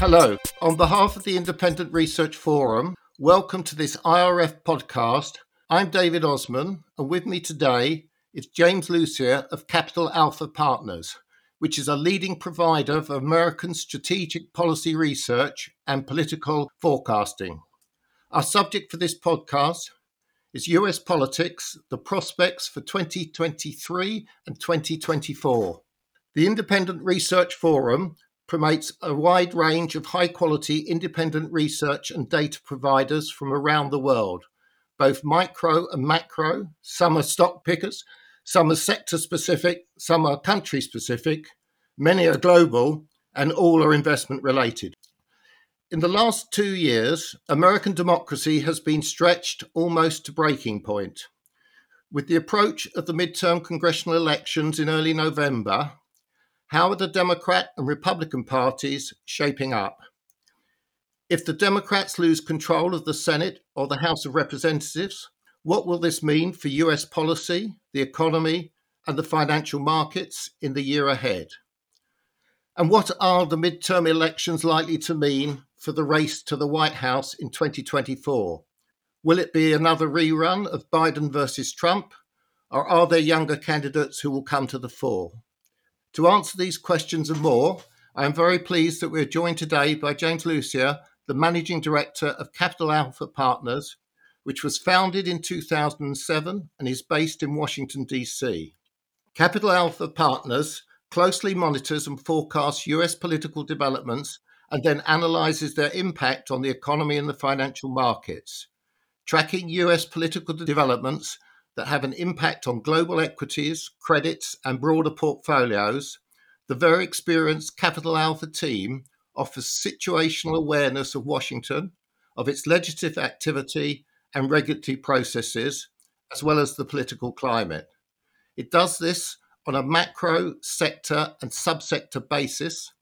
Hello. On behalf of the Independent Research Forum, welcome to this IRF podcast. I'm David Osman, and with me today is James Lucier of Capital Alpha Partners, which is a leading provider of American strategic policy research and political forecasting. Our subject for this podcast is US politics, the prospects for 2023 and 2024. The Independent Research Forum promotes a wide range of high quality independent research and data providers from around the world, both micro and macro. Some are stock pickers, some are sector specific, some are country specific, many are global, and all are investment related. In the last two years, American democracy has been stretched almost to breaking point. With the approach of the midterm congressional elections in early November, how are the Democrat and Republican parties shaping up? If the Democrats lose control of the Senate or the House of Representatives, what will this mean for US policy, the economy, and the financial markets in the year ahead? And what are the midterm elections likely to mean for the race to the White House in 2024? Will it be another rerun of Biden versus Trump, or are there younger candidates who will come to the fore? To answer these questions and more, I am very pleased that we're joined today by James Lucier, the Managing Director of Capital Alpha Partners, which was founded in 2007 and is based in Washington, D.C. Capital Alpha Partners closely monitors and forecasts US political developments and then analyzes their impact on the economy and the financial markets. Tracking US political developments that have an impact on global equities, credits, and broader portfolios, the very experienced Capital Alpha team offers situational awareness of Washington, of its legislative activity and regulatory processes, as well as the political climate. It does this on a macro, sector, and subsector basis.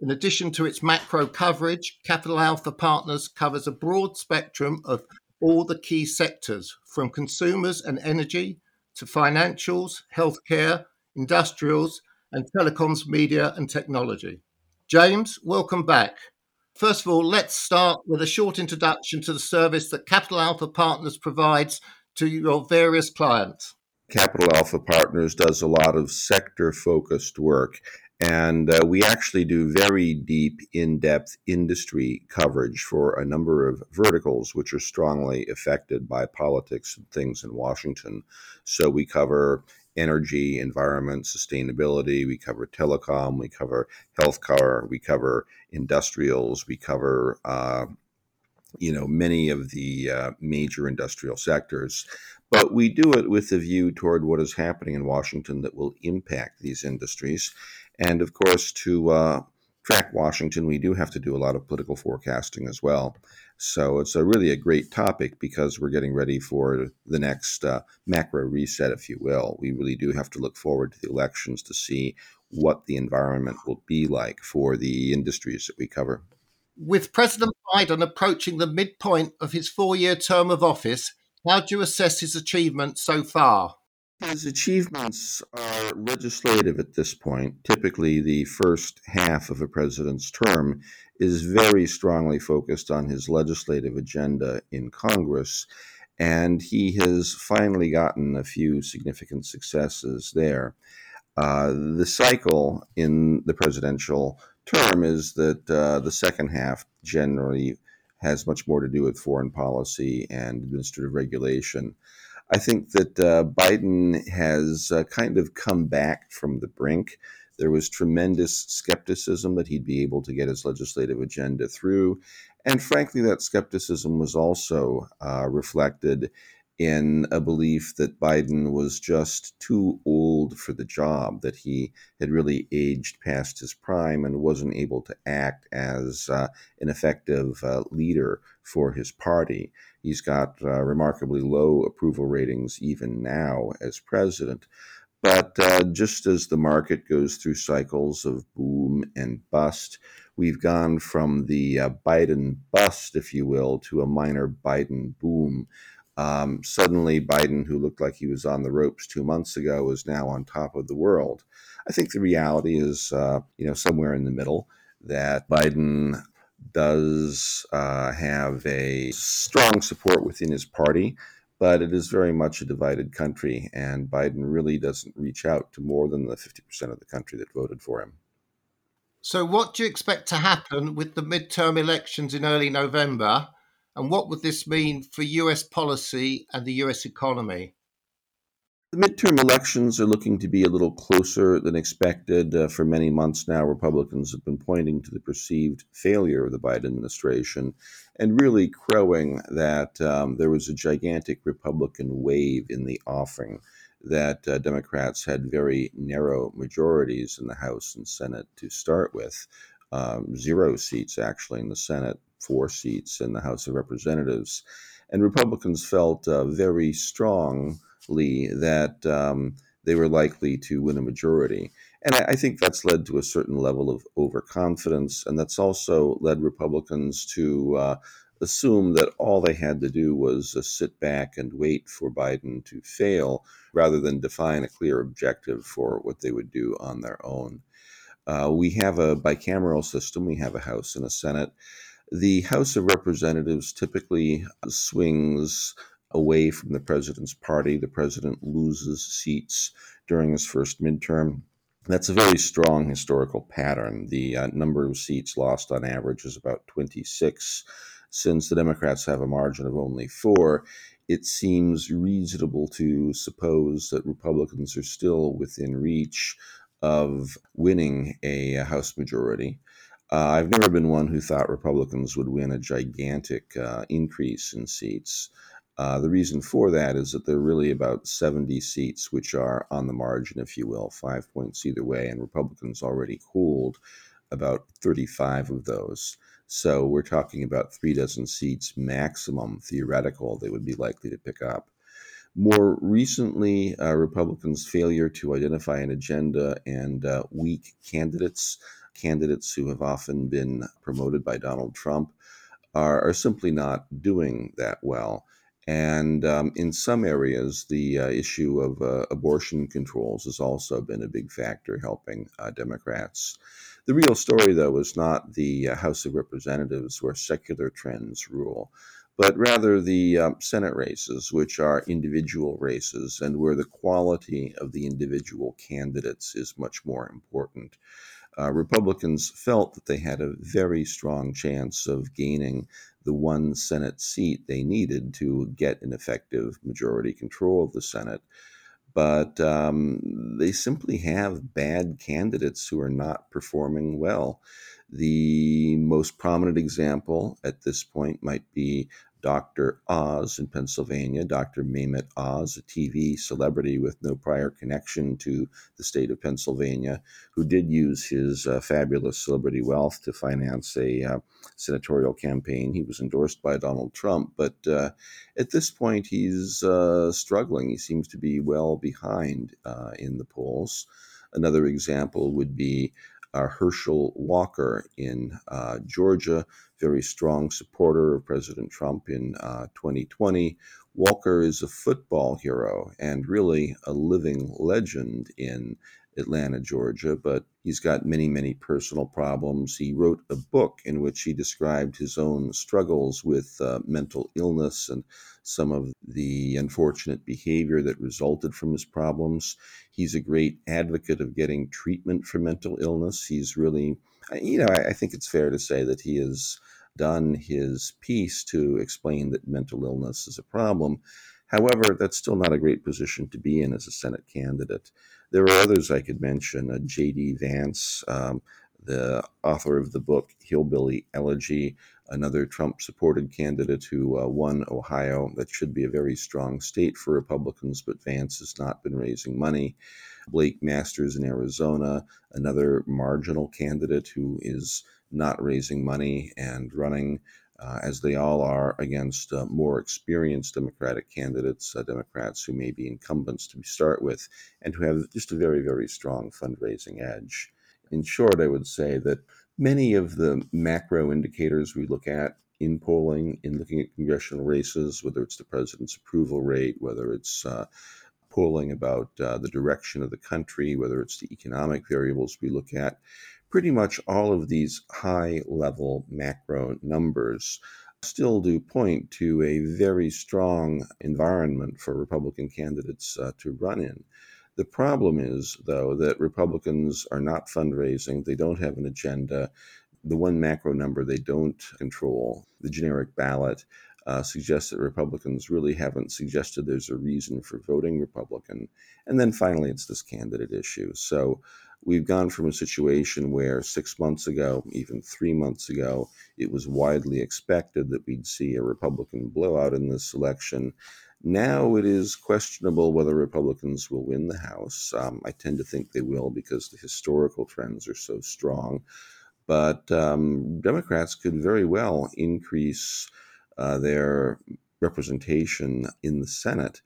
In addition to its macro coverage, Capital Alpha Partners covers a broad spectrum of all the key sectors from consumers and energy to financials, healthcare, industrials, and telecoms, media, and technology. James, welcome back. First of all, let's start with a short introduction to the service that Capital Alpha Partners provides to your various clients. Capital Alpha Partners does a lot of sector focused work and uh, we actually do very deep, in depth industry coverage for a number of verticals which are strongly affected by politics and things in Washington. So we cover energy, environment, sustainability, we cover telecom, we cover healthcare, we cover industrials, we cover uh, you know many of the uh, major industrial sectors but we do it with a view toward what is happening in Washington that will impact these industries. And of course, to uh, track Washington, we do have to do a lot of political forecasting as well. So it's a really a great topic because we're getting ready for the next uh, macro reset, if you will. We really do have to look forward to the elections to see what the environment will be like for the industries that we cover. With President Biden approaching the midpoint of his four year term of office, how do you assess his achievements so far? His achievements are legislative at this point. Typically, the first half of a president's term is very strongly focused on his legislative agenda in Congress, and he has finally gotten a few significant successes there. Uh, the cycle in the presidential term is that uh, the second half generally has much more to do with foreign policy and administrative regulation. I think that uh, Biden has uh, kind of come back from the brink. There was tremendous skepticism that he'd be able to get his legislative agenda through. And frankly, that skepticism was also uh, reflected in a belief that Biden was just too old for the job, that he had really aged past his prime and wasn't able to act as uh, an effective uh, leader for his party. He's got uh, remarkably low approval ratings even now as president. But uh, just as the market goes through cycles of boom and bust, we've gone from the uh, Biden bust, if you will, to a minor Biden boom. Um, suddenly, Biden, who looked like he was on the ropes two months ago, is now on top of the world. I think the reality is, uh, you know, somewhere in the middle that Biden does uh, have a strong support within his party, but it is very much a divided country, and Biden really doesn't reach out to more than the 50% of the country that voted for him. So, what do you expect to happen with the midterm elections in early November? And what would this mean for US policy and the US economy? The midterm elections are looking to be a little closer than expected. Uh, for many months now, Republicans have been pointing to the perceived failure of the Biden administration and really crowing that um, there was a gigantic Republican wave in the offing, that uh, Democrats had very narrow majorities in the House and Senate to start with, um, zero seats actually in the Senate, four seats in the House of Representatives. And Republicans felt uh, very strongly that um, they were likely to win a majority. And I, I, think that's led to a certain level of overconfidence. And that's also led Republicans to uh, assume that all they had to do was uh, sit back and wait for Biden to fail rather than define a clear objective for what they would do on their own. Uh, we have a bicameral system, we have a House and a Senate. The House of Representatives typically swings away from the president's party. The president loses seats during his first midterm. That's a very strong historical pattern. The uh, number of seats lost on average is about 26. Since the Democrats have a margin of only four, it seems reasonable to suppose that Republicans are still within reach of winning a House majority. Uh, I've never been one who thought Republicans would win a gigantic uh, increase in seats. Uh, the reason for that is that there are really about 70 seats which are on the margin, if you will, five points either way, and Republicans already cooled about 35 of those. So we're talking about three dozen seats maximum theoretical they would be likely to pick up. More recently, uh, Republicans' failure to identify an agenda and uh, weak candidates, candidates who have often been promoted by Donald Trump, are, are simply not doing that well. And um, in some areas, the uh, issue of uh, abortion controls has also been a big factor helping uh, Democrats. The real story, though, is not the uh, House of Representatives where secular trends rule, but rather the um, Senate races, which are individual races and where the quality of the individual candidates is much more important. Uh, Republicans felt that they had a very strong chance of gaining the one Senate seat they needed to get an effective majority control of the Senate. But um, they simply have bad candidates who are not performing well. The most prominent example at this point might be Dr. Oz in Pennsylvania, Dr. Mehmet Oz, a TV celebrity with no prior connection to the state of Pennsylvania, who did use his uh, fabulous celebrity wealth to finance a uh, senatorial campaign. He was endorsed by Donald Trump, but uh, at this point he's uh, struggling. He seems to be well behind uh, in the polls. Another example would be uh, Herschel Walker in uh, Georgia, very strong supporter of President Trump in uh, 2020. Walker is a football hero and really a living legend in Atlanta, Georgia, but he's got many, many personal problems. He wrote a book in which he described his own struggles with uh, mental illness and some of the unfortunate behavior that resulted from his problems. He's a great advocate of getting treatment for mental illness. He's really, you know, I, I think it's fair to say that he has done his piece to explain that mental illness is a problem. However, that's still not a great position to be in as a Senate candidate. There are others I could mention. Uh, J.D. Vance, um, the author of the book Hillbilly Elegy, another Trump supported candidate who uh, won Ohio. That should be a very strong state for Republicans, but Vance has not been raising money. Blake Masters in Arizona, another marginal candidate who is not raising money and running uh, as they all are against uh, more experienced Democratic candidates, uh, Democrats who may be incumbents to start with, and who have just a very, very strong fundraising edge. In short, I would say that many of the macro indicators we look at in polling, in looking at congressional races, whether it's the president's approval rate, whether it's uh, polling about uh, the direction of the country, whether it's the economic variables we look at, pretty much all of these high level macro numbers still do point to a very strong environment for Republican candidates uh, to run in. The problem is, though, that Republicans are not fundraising, they don't have an agenda. The one macro number they don't control, the generic ballot, uh, suggests that Republicans really haven't suggested there's a reason for voting Republican. And then finally, it's this candidate issue. So we've gone from a situation where six months ago, even three months ago, it was widely expected that we'd see a Republican blowout in this election. Now it is questionable whether Republicans will win the House. Um, I tend to think they will because the historical trends are so strong. But um, Democrats could very well increase uh, their representation in the Senate.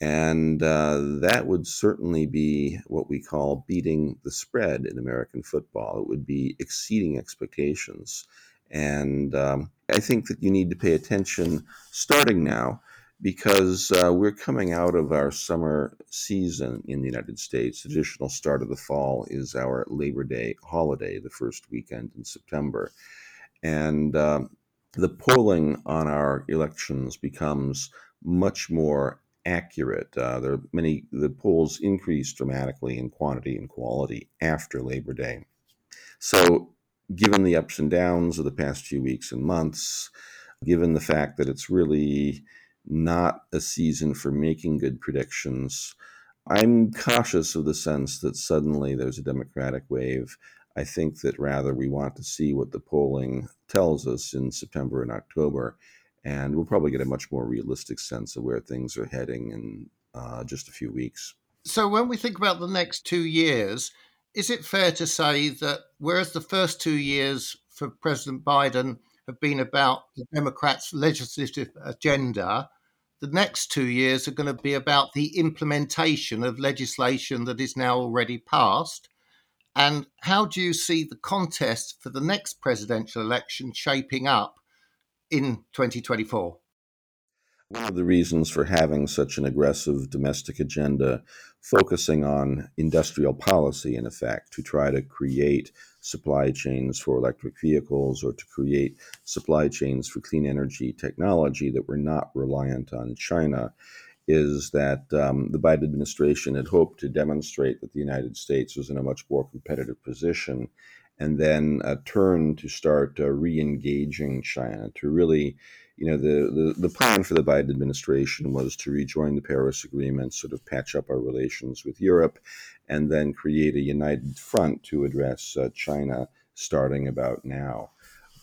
And uh, that would certainly be what we call beating the spread in American football. It would be exceeding expectations. And um, I think that you need to pay attention starting now because uh, we're coming out of our summer season in the United States. The traditional start of the fall is our Labor Day holiday, the first weekend in September. And um, the polling on our elections becomes much more accurate. Uh, there are many the polls increase dramatically in quantity and quality after Labor Day. So, given the ups and downs of the past few weeks and months, given the fact that it's really not a season for making good predictions, I'm cautious of the sense that suddenly there's a Democratic wave I think that rather we want to see what the polling tells us in September and October, and we'll probably get a much more realistic sense of where things are heading in uh, just a few weeks. So, when we think about the next two years, is it fair to say that whereas the first two years for President Biden have been about the Democrats' legislative agenda, the next two years are going to be about the implementation of legislation that is now already passed? And how do you see the contest for the next presidential election shaping up in 2024? One of the reasons for having such an aggressive domestic agenda, focusing on industrial policy, in effect, to try to create supply chains for electric vehicles or to create supply chains for clean energy technology that were not reliant on China, is that um, the Biden administration had hoped to demonstrate that the United States was in a much more competitive position and then uh, turn to start uh, re-engaging China to really, you know, the, the, the plan for the Biden administration was to rejoin the Paris Agreement, sort of patch up our relations with Europe, and then create a united front to address uh, China starting about now.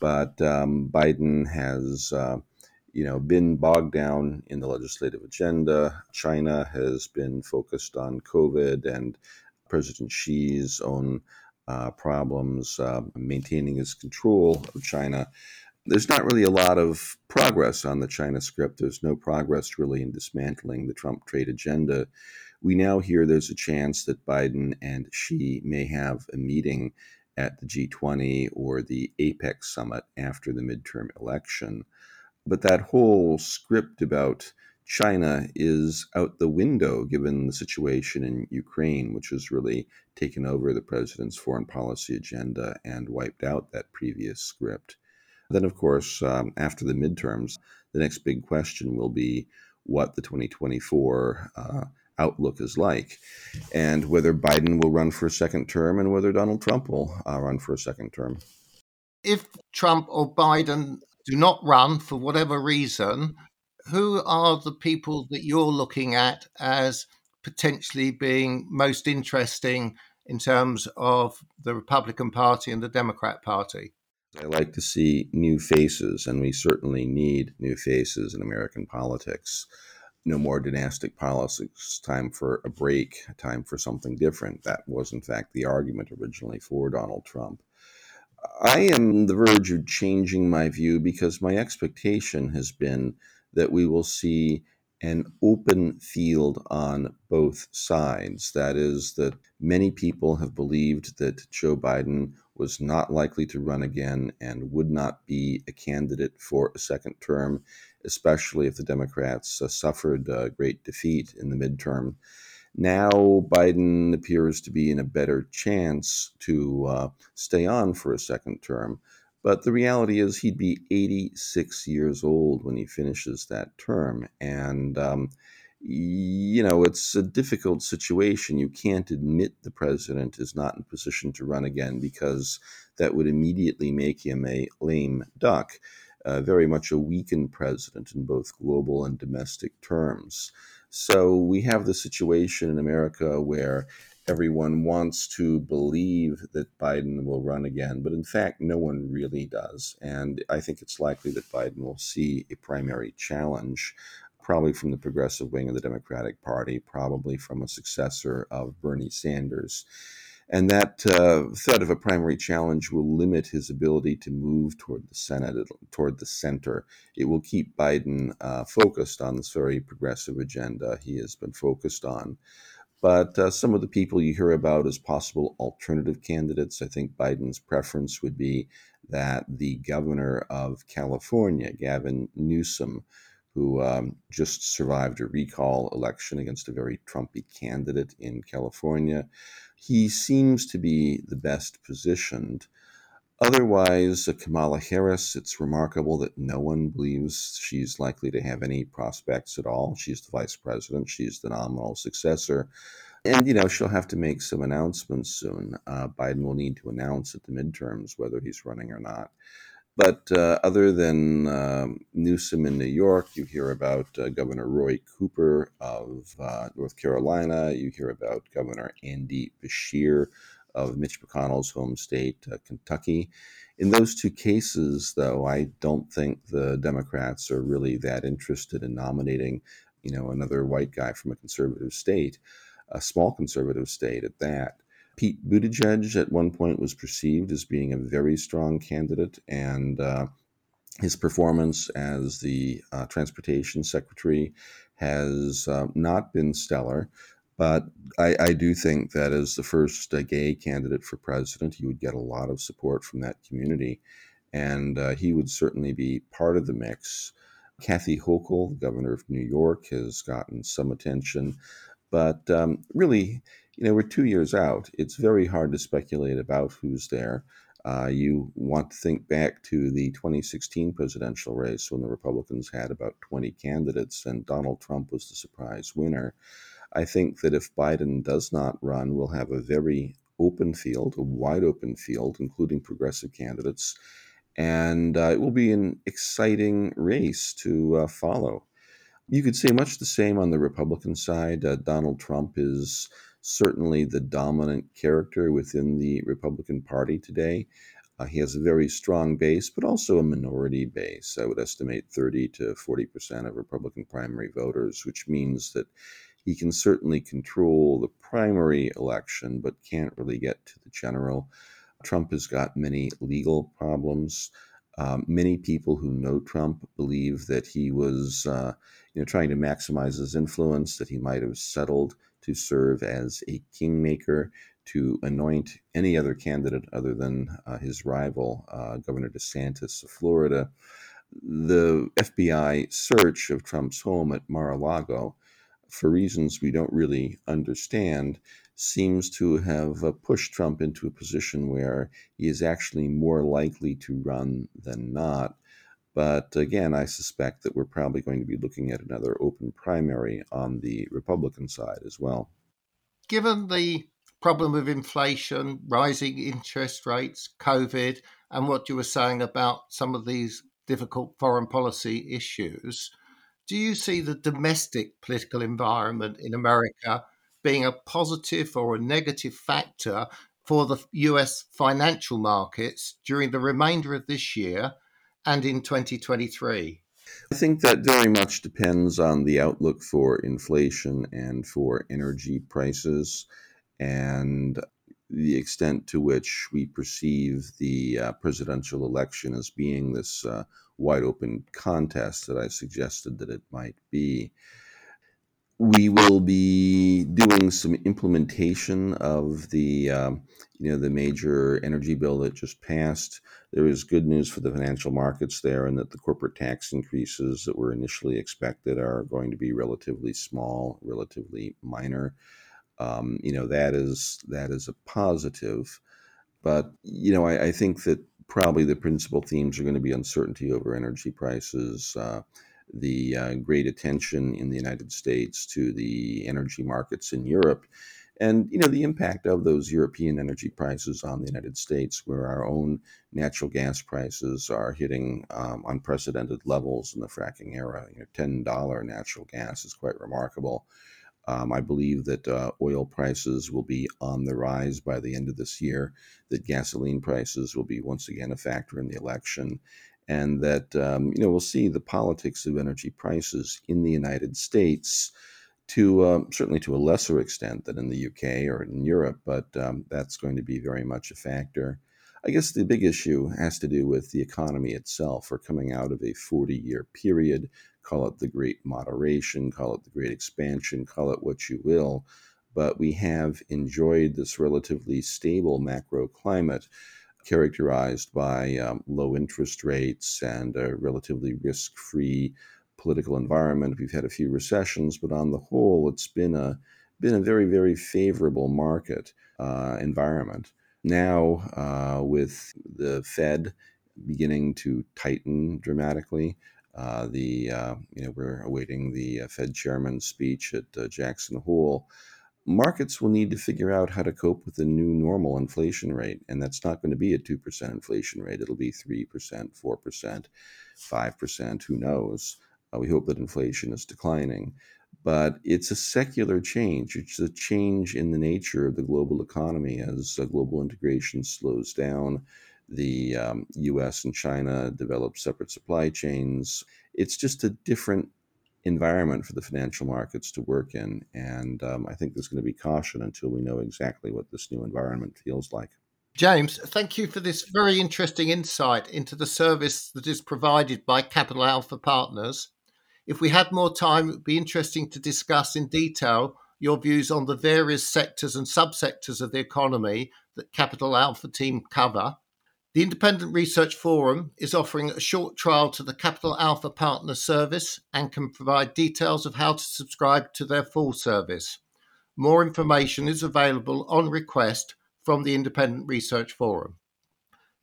But um, Biden has uh, you know, been bogged down in the legislative agenda. China has been focused on COVID and President Xi's own uh, problems uh, maintaining his control of China. There's not really a lot of progress on the China script. There's no progress really in dismantling the Trump trade agenda. We now hear there's a chance that Biden and Xi may have a meeting at the G20 or the APEC summit after the midterm election. But that whole script about China is out the window given the situation in Ukraine, which has really taken over the president's foreign policy agenda and wiped out that previous script. Then, of course, um, after the midterms, the next big question will be what the 2024 uh, outlook is like, and whether Biden will run for a second term and whether Donald Trump will uh, run for a second term. If Trump or Biden do not run for whatever reason, who are the people that you're looking at as potentially being most interesting in terms of the Republican Party and the Democrat Party? I like to see new faces, and we certainly need new faces in American politics. No more dynastic politics, time for a break, time for something different. That was, in fact, the argument originally for Donald Trump. I am on the verge of changing my view because my expectation has been that we will see an open field on both sides. That is, that many people have believed that Joe Biden was not likely to run again and would not be a candidate for a second term, especially if the Democrats uh, suffered a great defeat in the midterm. Now Biden appears to be in a better chance to uh, stay on for a second term. But the reality is, he'd be 86 years old when he finishes that term. And um, you know, it's a difficult situation. You can't admit the president is not in position to run again because that would immediately make him a lame duck, uh, very much a weakened president in both global and domestic terms. So we have the situation in America where everyone wants to believe that Biden will run again, but in fact, no one really does. And I think it's likely that Biden will see a primary challenge probably from the progressive wing of the Democratic Party, probably from a successor of Bernie Sanders. And that uh, threat of a primary challenge will limit his ability to move toward the Senate, toward the center. It will keep Biden uh, focused on this very progressive agenda he has been focused on. But uh, some of the people you hear about as possible alternative candidates, I think Biden's preference would be that the governor of California, Gavin Newsom, who um, just survived a recall election against a very Trumpy candidate in California. He seems to be the best positioned. Otherwise, uh, Kamala Harris, it's remarkable that no one believes she's likely to have any prospects at all. She's the vice president, she's the nominal successor. And, you know, she'll have to make some announcements soon. Uh, Biden will need to announce at the midterms whether he's running or not. But uh, other than um, Newsom in New York, you hear about uh, Governor Roy Cooper of uh, North Carolina. You hear about Governor Andy Beshear of Mitch McConnell's home state, uh, Kentucky. In those two cases, though, I don't think the Democrats are really that interested in nominating, you know, another white guy from a conservative state, a small conservative state at that. Pete Buttigieg at one point was perceived as being a very strong candidate, and uh, his performance as the uh, transportation secretary has uh, not been stellar. But I, I, do think that as the first uh, gay candidate for president, he would get a lot of support from that community, and uh, he would certainly be part of the mix. Kathy Hochul, the governor of New York, has gotten some attention, but um, really, you know, we're two years out. It's very hard to speculate about who's there. Uh, you want to think back to the 2016 presidential race when the Republicans had about 20 candidates and Donald Trump was the surprise winner. I think that if Biden does not run, we'll have a very open field, a wide open field, including progressive candidates. And uh, it will be an exciting race to uh, follow. You could say much the same on the Republican side. Uh, Donald Trump is certainly the dominant character within the Republican Party today. Uh, he has a very strong base, but also a minority base. I would estimate 30 to 40 percent of Republican primary voters, which means that he can certainly control the primary election, but can't really get to the general. Trump has got many legal problems. Um, many people who know Trump believe that he was, uh, you know, trying to maximize his influence, that he might have settled to serve as a kingmaker to anoint any other candidate other than uh, his rival, uh, Governor DeSantis of Florida. The FBI search of Trump's home at Mar a Lago, for reasons we don't really understand, seems to have uh, pushed Trump into a position where he is actually more likely to run than not. But again, I suspect that we're probably going to be looking at another open primary on the Republican side as well. Given the problem of inflation, rising interest rates, COVID, and what you were saying about some of these difficult foreign policy issues, do you see the domestic political environment in America being a positive or a negative factor for the US financial markets during the remainder of this year and in 2023? I think that very much depends on the outlook for inflation and for energy prices and the extent to which we perceive the uh, presidential election as being this uh, wide open contest that I suggested that it might be. We will be doing some implementation of the um, you know the major energy bill that just passed. There is good news for the financial markets there, and that the corporate tax increases that were initially expected are going to be relatively small, relatively minor. Um, you know that is that is a positive, but you know I, I think that probably the principal themes are going to be uncertainty over energy prices. Uh, the uh, great attention in the United States to the energy markets in Europe, and you know the impact of those European energy prices on the United States, where our own natural gas prices are hitting um, unprecedented levels in the fracking era. You know, Ten dollar natural gas is quite remarkable. Um, I believe that uh, oil prices will be on the rise by the end of this year, that gasoline prices will be once again a factor in the election, and that um, you know we'll see the politics of energy prices in the United States to um, certainly to a lesser extent than in the UK or in Europe, but um, that's going to be very much a factor. I guess the big issue has to do with the economy itself. We're coming out of a 40 year period, call it the Great Moderation, call it the Great Expansion, call it what you will, but we have enjoyed this relatively stable macro climate characterized by um, low interest rates and a relatively risk free political environment. We've had a few recessions, but on the whole, it's been a been a very very favorable market uh, environment. Now, uh, with the Fed beginning to tighten dramatically, uh, the uh, you know we're awaiting the uh, Fed chairman's speech at uh, Jackson Hole markets will need to figure out how to cope with the new normal inflation rate. And that's not going to be a 2% inflation rate. It'll be 3%, 4%, 5%, who knows. Uh, we hope that inflation is declining. But it's a secular change. It's a change in the nature of the global economy as uh, global integration slows down. The um, US and China develop separate supply chains. It's just a different environment for the financial markets to work in. And um, I think there's going to be caution until we know exactly what this new environment feels like. James, thank you for this very interesting insight into the service that is provided by Capital Alpha Partners. If we had more time, it would be interesting to discuss in detail your views on the various sectors and subsectors of the economy that Capital Alpha team cover. The Independent Research Forum is offering a short trial to the Capital Alpha Partner service and can provide details of how to subscribe to their full service. More information is available on request from the Independent Research Forum.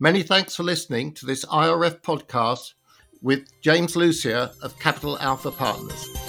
Many thanks for listening to this IRF podcast with James Lucier of Capital Alpha Partners.